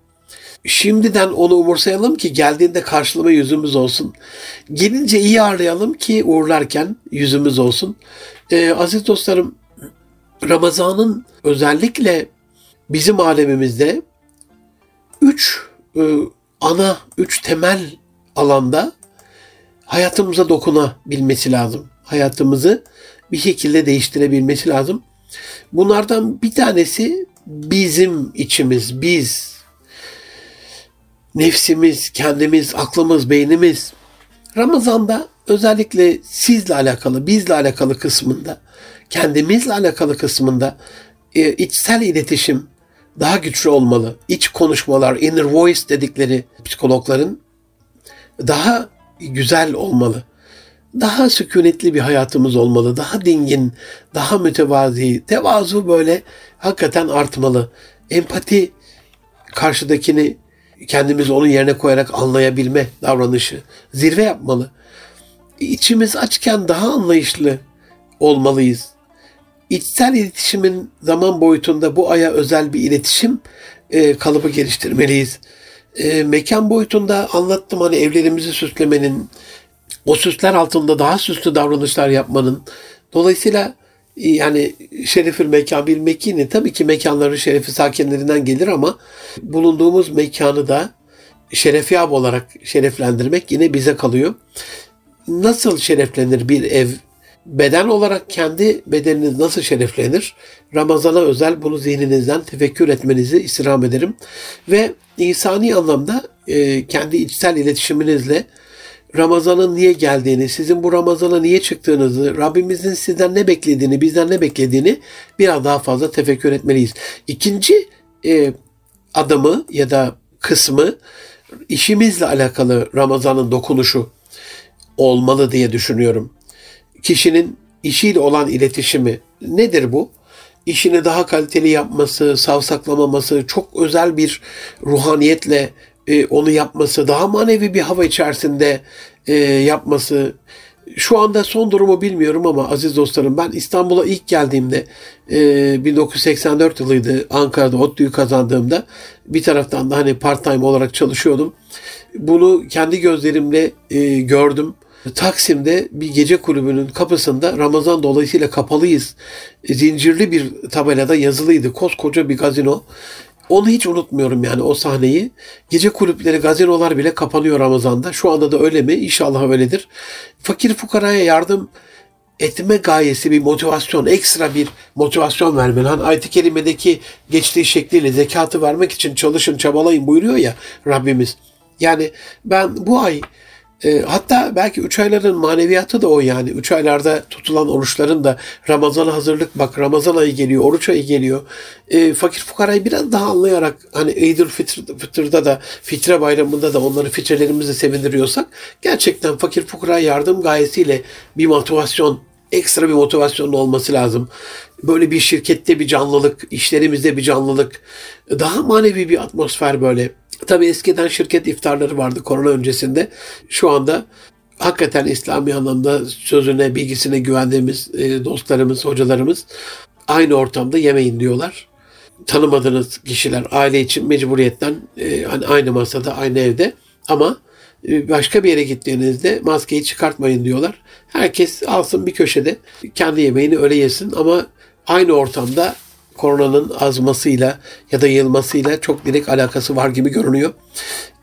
Şimdiden onu umursayalım ki geldiğinde karşılama yüzümüz olsun. Gelince iyi ağırlayalım ki uğurlarken yüzümüz olsun. Ee, aziz dostlarım Ramazan'ın özellikle bizim alemimizde üç e, ana, üç temel alanda hayatımıza dokunabilmesi lazım. Hayatımızı bir şekilde değiştirebilmesi lazım. Bunlardan bir tanesi bizim içimiz, biz, nefsimiz, kendimiz, aklımız, beynimiz. Ramazan'da özellikle sizle alakalı, bizle alakalı kısmında, kendimizle alakalı kısmında e, içsel iletişim daha güçlü olmalı. İç konuşmalar, inner voice dedikleri psikologların daha güzel olmalı. Daha sükunetli bir hayatımız olmalı. Daha dingin, daha mütevazi. Tevazu böyle hakikaten artmalı. Empati karşıdakini kendimizi onun yerine koyarak anlayabilme davranışı zirve yapmalı. İçimiz açken daha anlayışlı olmalıyız. İçsel iletişimin zaman boyutunda bu aya özel bir iletişim e, kalıbı geliştirmeliyiz. E, mekan boyutunda anlattım hani evlerimizi süslemenin, o süsler altında daha süslü davranışlar yapmanın. Dolayısıyla yani şerefül mekan bil mekini tabii ki mekanların şerefi sakinlerinden gelir ama bulunduğumuz mekanı da şerefiyab olarak şereflendirmek yine bize kalıyor. Nasıl şereflenir bir ev? Beden olarak kendi bedeniniz nasıl şereflenir? Ramazana özel bunu zihninizden tefekkür etmenizi istirham ederim. Ve insani anlamda e, kendi içsel iletişiminizle Ramazan'ın niye geldiğini, sizin bu Ramazan'a niye çıktığınızı, Rabbimizin sizden ne beklediğini, bizden ne beklediğini biraz daha fazla tefekkür etmeliyiz. İkinci e, adımı ya da kısmı işimizle alakalı Ramazan'ın dokunuşu olmalı diye düşünüyorum. Kişinin işiyle olan iletişimi nedir bu? İşini daha kaliteli yapması, savsaklamaması, çok özel bir ruhaniyetle e, onu yapması, daha manevi bir hava içerisinde e, yapması. Şu anda son durumu bilmiyorum ama aziz dostlarım ben İstanbul'a ilk geldiğimde e, 1984 yılıydı Ankara'da ODTÜ'yü kazandığımda bir taraftan da hani part time olarak çalışıyordum. Bunu kendi gözlerimle e, gördüm. Taksim'de bir gece kulübünün kapısında Ramazan dolayısıyla kapalıyız. Zincirli bir tabelada yazılıydı. Koskoca bir gazino. Onu hiç unutmuyorum yani o sahneyi. Gece kulüpleri, gazinolar bile kapanıyor Ramazan'da. Şu anda da öyle mi? İnşallah öyledir. Fakir fukaraya yardım etme gayesi bir motivasyon, ekstra bir motivasyon vermeli. Hani ayet-i kerimedeki geçtiği şekliyle zekatı vermek için çalışın, çabalayın buyuruyor ya Rabbimiz. Yani ben bu ay e, hatta belki üç ayların maneviyatı da o yani. Üç aylarda tutulan oruçların da Ramazan'a hazırlık bak Ramazan ayı geliyor, oruç ayı geliyor. E, fakir fukarayı biraz daha anlayarak hani Eydül Fitr, Fıtır'da da fitre bayramında da onları fitrelerimizi sevindiriyorsak gerçekten fakir fukara yardım gayesiyle bir motivasyon ekstra bir motivasyonun olması lazım. Böyle bir şirkette bir canlılık, işlerimizde bir canlılık, daha manevi bir atmosfer böyle. Tabi eskiden şirket iftarları vardı korona öncesinde. Şu anda hakikaten İslami anlamda sözüne, bilgisine güvendiğimiz e, dostlarımız, hocalarımız aynı ortamda yemeyin diyorlar. Tanımadığınız kişiler aile için mecburiyetten e, hani aynı masada, aynı evde ama e, başka bir yere gittiğinizde maskeyi çıkartmayın diyorlar. Herkes alsın bir köşede kendi yemeğini öyle yesin ama aynı ortamda koronanın azmasıyla ya da yayılmasıyla çok direkt alakası var gibi görünüyor.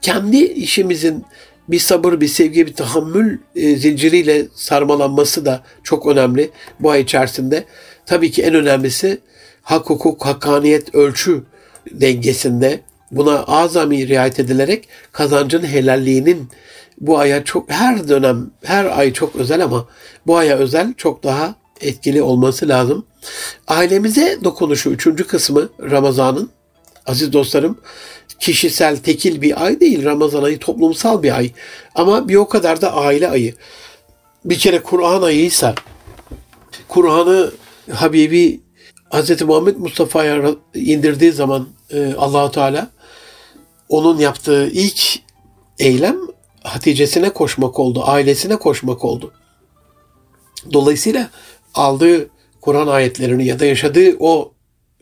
Kendi işimizin bir sabır, bir sevgi, bir tahammül e, zinciriyle sarmalanması da çok önemli bu ay içerisinde. Tabii ki en önemlisi hak, hukuk, hakkaniyet, ölçü dengesinde buna azami riayet edilerek kazancın helalliğinin bu aya çok her dönem, her ay çok özel ama bu aya özel çok daha etkili olması lazım. Ailemize dokunuşu üçüncü kısmı Ramazan'ın aziz dostlarım kişisel tekil bir ay değil Ramazan ayı toplumsal bir ay ama bir o kadar da aile ayı. Bir kere Kur'an ayıysa Kur'an'ı Habibi Hz. Muhammed Mustafa'ya indirdiği zaman e, Allahu Teala onun yaptığı ilk eylem Hatice'sine koşmak oldu, ailesine koşmak oldu. Dolayısıyla aldığı Kur'an ayetlerini ya da yaşadığı o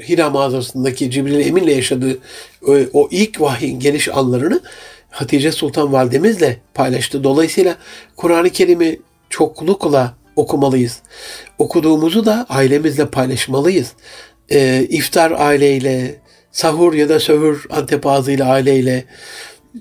Hira mağazasındaki Cibril Emin'le yaşadığı o, o ilk vahyin geliş anlarını Hatice Sultan Validemizle paylaştı. Dolayısıyla Kur'an-ı Kerim'i çoklukla okumalıyız. Okuduğumuzu da ailemizle paylaşmalıyız. Ee, iftar aileyle, sahur ya da söhür antep ağzıyla aileyle,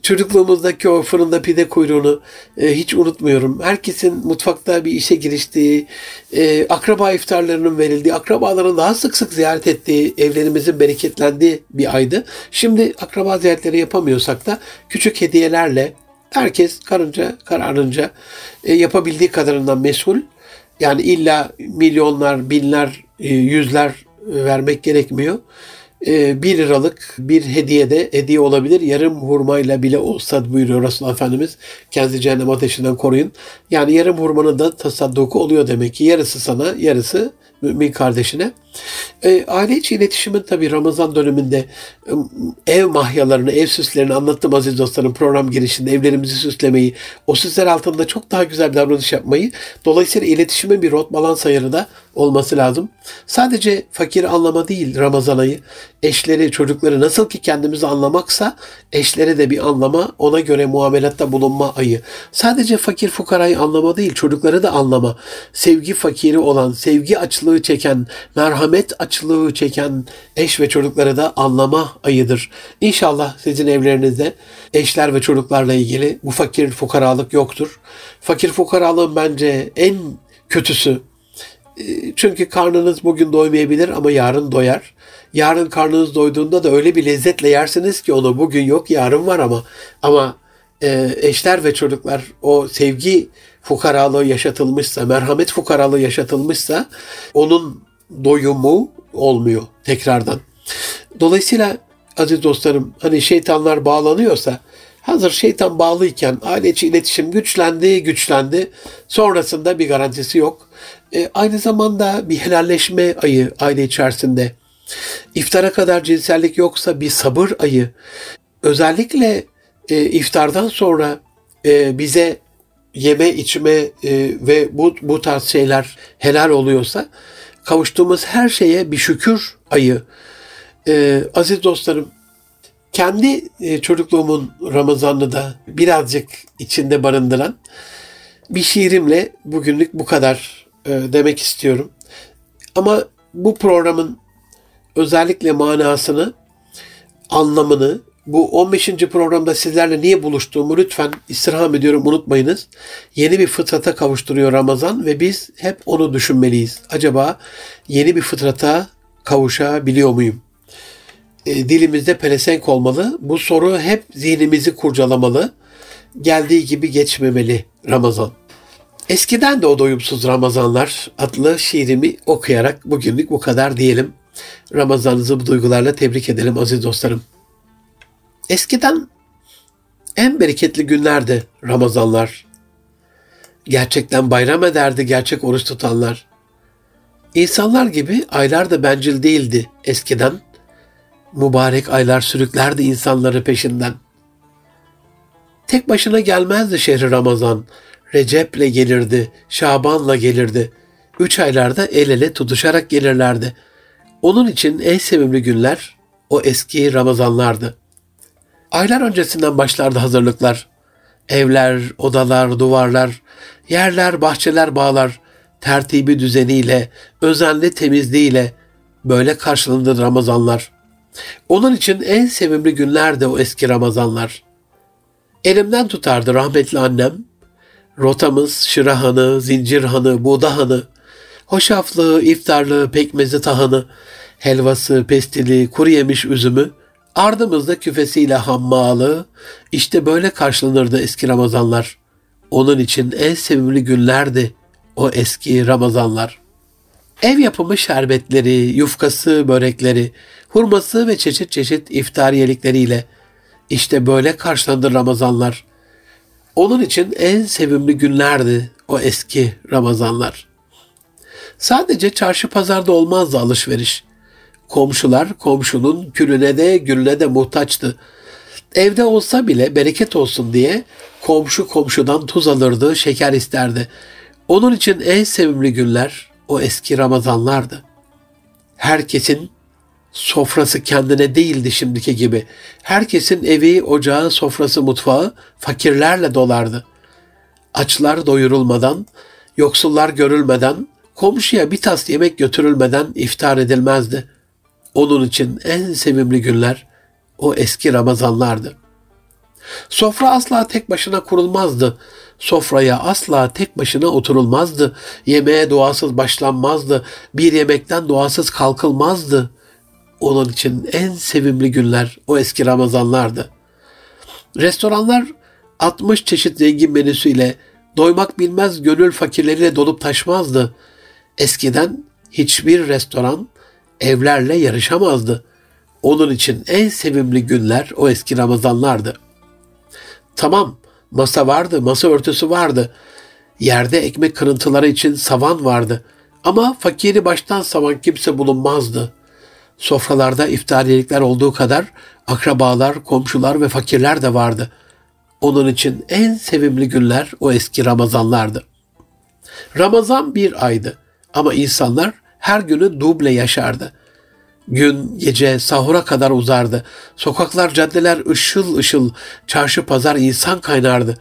çocukluğumuzdaki o fırında pide kuyruğunu e, hiç unutmuyorum. Herkesin mutfakta bir işe giriştiği, e, akraba iftarlarının verildiği, akrabaların daha sık sık ziyaret ettiği, evlerimizin bereketlendiği bir aydı. Şimdi akraba ziyaretleri yapamıyorsak da küçük hediyelerle herkes karınca kararınca e, yapabildiği kadarından mesul. Yani illa milyonlar, binler, e, yüzler vermek gerekmiyor. 1 ee, liralık bir hediye de hediye olabilir. Yarım hurmayla bile olsa buyuruyor Resulullah Efendimiz. Kendinizi cehennem ateşinden koruyun. Yani yarım hurmanın da tasadduku oluyor demek ki. Yarısı sana, yarısı mümin kardeşine. E, aile içi iletişimin tabii Ramazan döneminde ev mahyalarını, ev süslerini anlattım aziz dostlarım program girişinde evlerimizi süslemeyi, o süsler altında çok daha güzel bir davranış yapmayı. Dolayısıyla iletişimin bir rot balans ayarı da olması lazım. Sadece fakir anlama değil Ramazan ayı. Eşleri, çocukları nasıl ki kendimizi anlamaksa eşlere de bir anlama, ona göre muamelatta bulunma ayı. Sadece fakir fukarayı anlama değil, çocukları da anlama. Sevgi fakiri olan, sevgi açlığı çeken, merhamet açlığı çeken eş ve çocukları da anlama ayıdır. İnşallah sizin evlerinizde eşler ve çocuklarla ilgili bu fakir fukaralık yoktur. Fakir fukaralığın bence en kötüsü çünkü karnınız bugün doymayabilir ama yarın doyar. Yarın karnınız doyduğunda da öyle bir lezzetle yersiniz ki onu bugün yok yarın var ama ama e, eşler ve çocuklar o sevgi fukaralığı yaşatılmışsa, merhamet fukaralığı yaşatılmışsa onun doyumu olmuyor tekrardan. Dolayısıyla aziz dostlarım hani şeytanlar bağlanıyorsa hazır şeytan bağlıyken aile içi iletişim güçlendi güçlendi sonrasında bir garantisi yok. E, aynı zamanda bir helalleşme ayı aile içerisinde. İftara kadar cinsellik yoksa bir sabır ayı. Özellikle e, iftardan sonra e, bize yeme içme e, ve bu, bu tarz şeyler helal oluyorsa kavuştuğumuz her şeye bir şükür ayı. E, aziz dostlarım kendi e, çocukluğumun Ramazanını da birazcık içinde barındıran bir şiirimle bugünlük bu kadar e, demek istiyorum. Ama bu programın özellikle manasını, anlamını, bu 15. programda sizlerle niye buluştuğumu lütfen istirham ediyorum unutmayınız. Yeni bir fıtrata kavuşturuyor Ramazan ve biz hep onu düşünmeliyiz. Acaba yeni bir fıtrata kavuşabiliyor muyum? E, dilimizde pelesenk olmalı. Bu soru hep zihnimizi kurcalamalı. Geldiği gibi geçmemeli Ramazan. Eskiden de o doyumsuz Ramazanlar adlı şiirimi okuyarak bugünlük bu kadar diyelim. Ramazanınızı bu duygularla tebrik edelim aziz dostlarım. Eskiden en bereketli günlerdi Ramazanlar. Gerçekten bayram ederdi gerçek oruç tutanlar. İnsanlar gibi aylar da bencil değildi eskiden. Mübarek aylar sürüklerdi insanları peşinden. Tek başına gelmezdi şehri Ramazan. Recep'le gelirdi, Şaban'la gelirdi. Üç aylarda el ele tutuşarak gelirlerdi. Onun için en sevimli günler o eski Ramazanlardı. Aylar öncesinden başlardı hazırlıklar. Evler, odalar, duvarlar, yerler, bahçeler, bağlar, tertibi düzeniyle, özenli temizliğiyle böyle karşılandı Ramazanlar. Onun için en sevimli günlerdi o eski Ramazanlar. Elimden tutardı rahmetli annem, Rotamız Şırahanı, Zincirhanı, Buğdahanı, hoşaflığı, iftarlığı, pekmezi tahanı, helvası, pestili, kuru yemiş üzümü, ardımızda küfesiyle hammalı, işte böyle karşılanırdı eski Ramazanlar. Onun için en sevimli günlerdi o eski Ramazanlar. Ev yapımı şerbetleri, yufkası, börekleri, hurması ve çeşit çeşit iftariyelikleriyle işte böyle karşılandı Ramazanlar. Onun için en sevimli günlerdi o eski Ramazanlar. Sadece çarşı pazarda olmazdı alışveriş. Komşular komşunun külüne de gülüne de muhtaçtı. Evde olsa bile bereket olsun diye komşu komşudan tuz alırdı, şeker isterdi. Onun için en sevimli günler o eski Ramazanlardı. Herkesin sofrası kendine değildi şimdiki gibi. Herkesin evi, ocağı, sofrası, mutfağı fakirlerle dolardı. Açlar doyurulmadan, yoksullar görülmeden, komşuya bir tas yemek götürülmeden iftar edilmezdi. Onun için en sevimli günler o eski Ramazanlardı. Sofra asla tek başına kurulmazdı. Sofraya asla tek başına oturulmazdı. Yemeğe duasız başlanmazdı. Bir yemekten duasız kalkılmazdı. Onun için en sevimli günler o eski Ramazanlardı. Restoranlar 60 çeşit zengin menüsüyle doymak bilmez gönül fakirleriyle dolup taşmazdı. Eskiden hiçbir restoran evlerle yarışamazdı. Onun için en sevimli günler o eski Ramazanlardı. Tamam, masa vardı, masa örtüsü vardı. Yerde ekmek kırıntıları için savan vardı. Ama fakiri baştan savan kimse bulunmazdı. Sofralarda iftariyelikler olduğu kadar akrabalar, komşular ve fakirler de vardı. Onun için en sevimli günler o eski Ramazanlardı. Ramazan bir aydı ama insanlar her günü duble yaşardı. Gün, gece, sahura kadar uzardı. Sokaklar, caddeler ışıl ışıl, çarşı pazar insan kaynardı.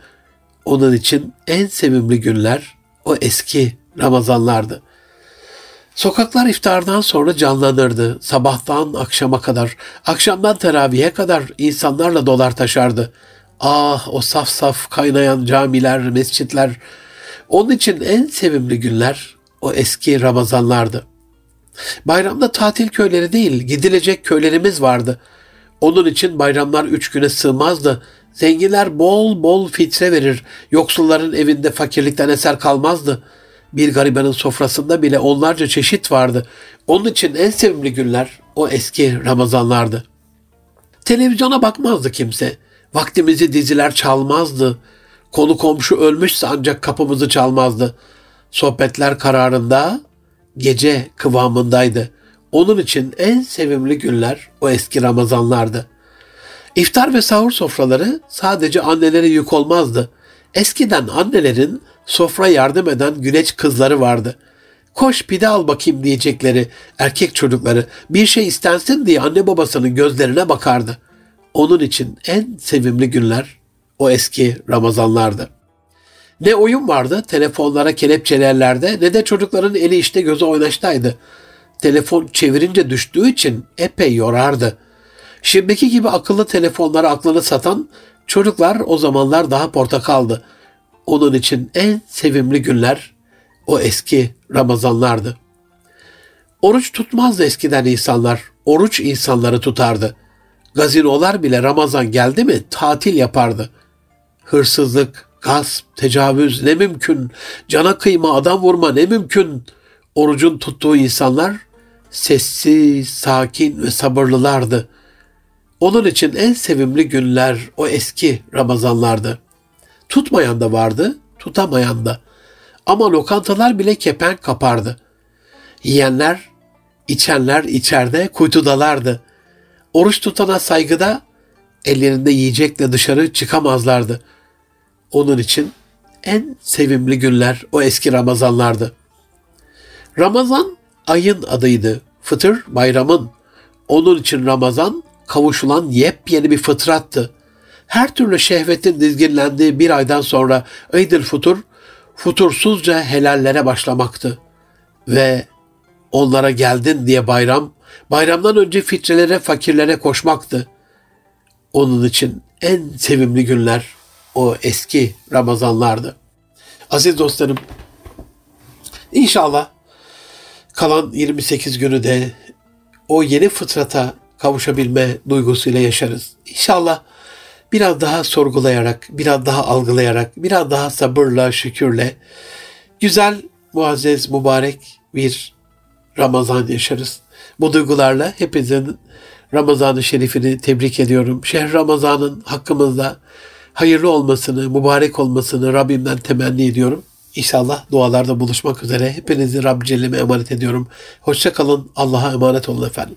Onun için en sevimli günler o eski Ramazanlardı. Sokaklar iftardan sonra canlanırdı. Sabahtan akşama kadar, akşamdan teravihe kadar insanlarla dolar taşardı. Ah o saf saf kaynayan camiler, mescitler. Onun için en sevimli günler o eski Ramazanlardı. Bayramda tatil köyleri değil, gidilecek köylerimiz vardı. Onun için bayramlar üç güne sığmazdı. Zenginler bol bol fitre verir. Yoksulların evinde fakirlikten eser kalmazdı. Bir garibanın sofrasında bile onlarca çeşit vardı. Onun için en sevimli günler o eski Ramazanlardı. Televizyona bakmazdı kimse. Vaktimizi diziler çalmazdı. Konu komşu ölmüşse ancak kapımızı çalmazdı. Sohbetler kararında gece kıvamındaydı. Onun için en sevimli günler o eski Ramazanlardı. İftar ve sahur sofraları sadece annelere yük olmazdı. Eskiden annelerin sofra yardım eden güneş kızları vardı. Koş pide al bakayım diyecekleri erkek çocukları bir şey istensin diye anne babasının gözlerine bakardı. Onun için en sevimli günler o eski Ramazanlardı. Ne oyun vardı telefonlara kelepçelerlerde ne de çocukların eli işte gözü oynaştaydı. Telefon çevirince düştüğü için epey yorardı. Şimdiki gibi akıllı telefonlara aklını satan çocuklar o zamanlar daha portakaldı. Onun için en sevimli günler o eski Ramazanlardı. Oruç tutmazdı eskiden insanlar. Oruç insanları tutardı. Gazinolar bile Ramazan geldi mi tatil yapardı. Hırsızlık, gasp, tecavüz ne mümkün, cana kıyma, adam vurma ne mümkün. Orucun tuttuğu insanlar sessiz, sakin ve sabırlılardı. Onun için en sevimli günler o eski Ramazanlardı. Tutmayan da vardı, tutamayan da. Ama lokantalar bile kepenk kapardı. Yiyenler, içenler içeride kuytudalardı. Oruç tutana saygıda ellerinde yiyecekle dışarı çıkamazlardı. Onun için en sevimli günler o eski Ramazanlardı. Ramazan ayın adıydı. Fıtır bayramın. Onun için Ramazan kavuşulan yepyeni bir fıtrattı. Her türlü şehvetin dizginlendiği bir aydan sonra Eid-i Futur, futursuzca helallere başlamaktı. Ve onlara geldin diye bayram, bayramdan önce fitrelere, fakirlere koşmaktı. Onun için en sevimli günler o eski Ramazanlardı. Aziz dostlarım, inşallah kalan 28 günü de o yeni fıtrata kavuşabilme duygusuyla yaşarız. İnşallah biraz daha sorgulayarak, biraz daha algılayarak, biraz daha sabırla, şükürle güzel, muazzez, mübarek bir Ramazan yaşarız. Bu duygularla hepinizin Ramazan-ı Şerif'ini tebrik ediyorum. Şehr Ramazan'ın hakkımızda hayırlı olmasını, mübarek olmasını Rabbimden temenni ediyorum. İnşallah dualarda buluşmak üzere. Hepinizi Rabbi Celle'me emanet ediyorum. Hoşça kalın. Allah'a emanet olun efendim.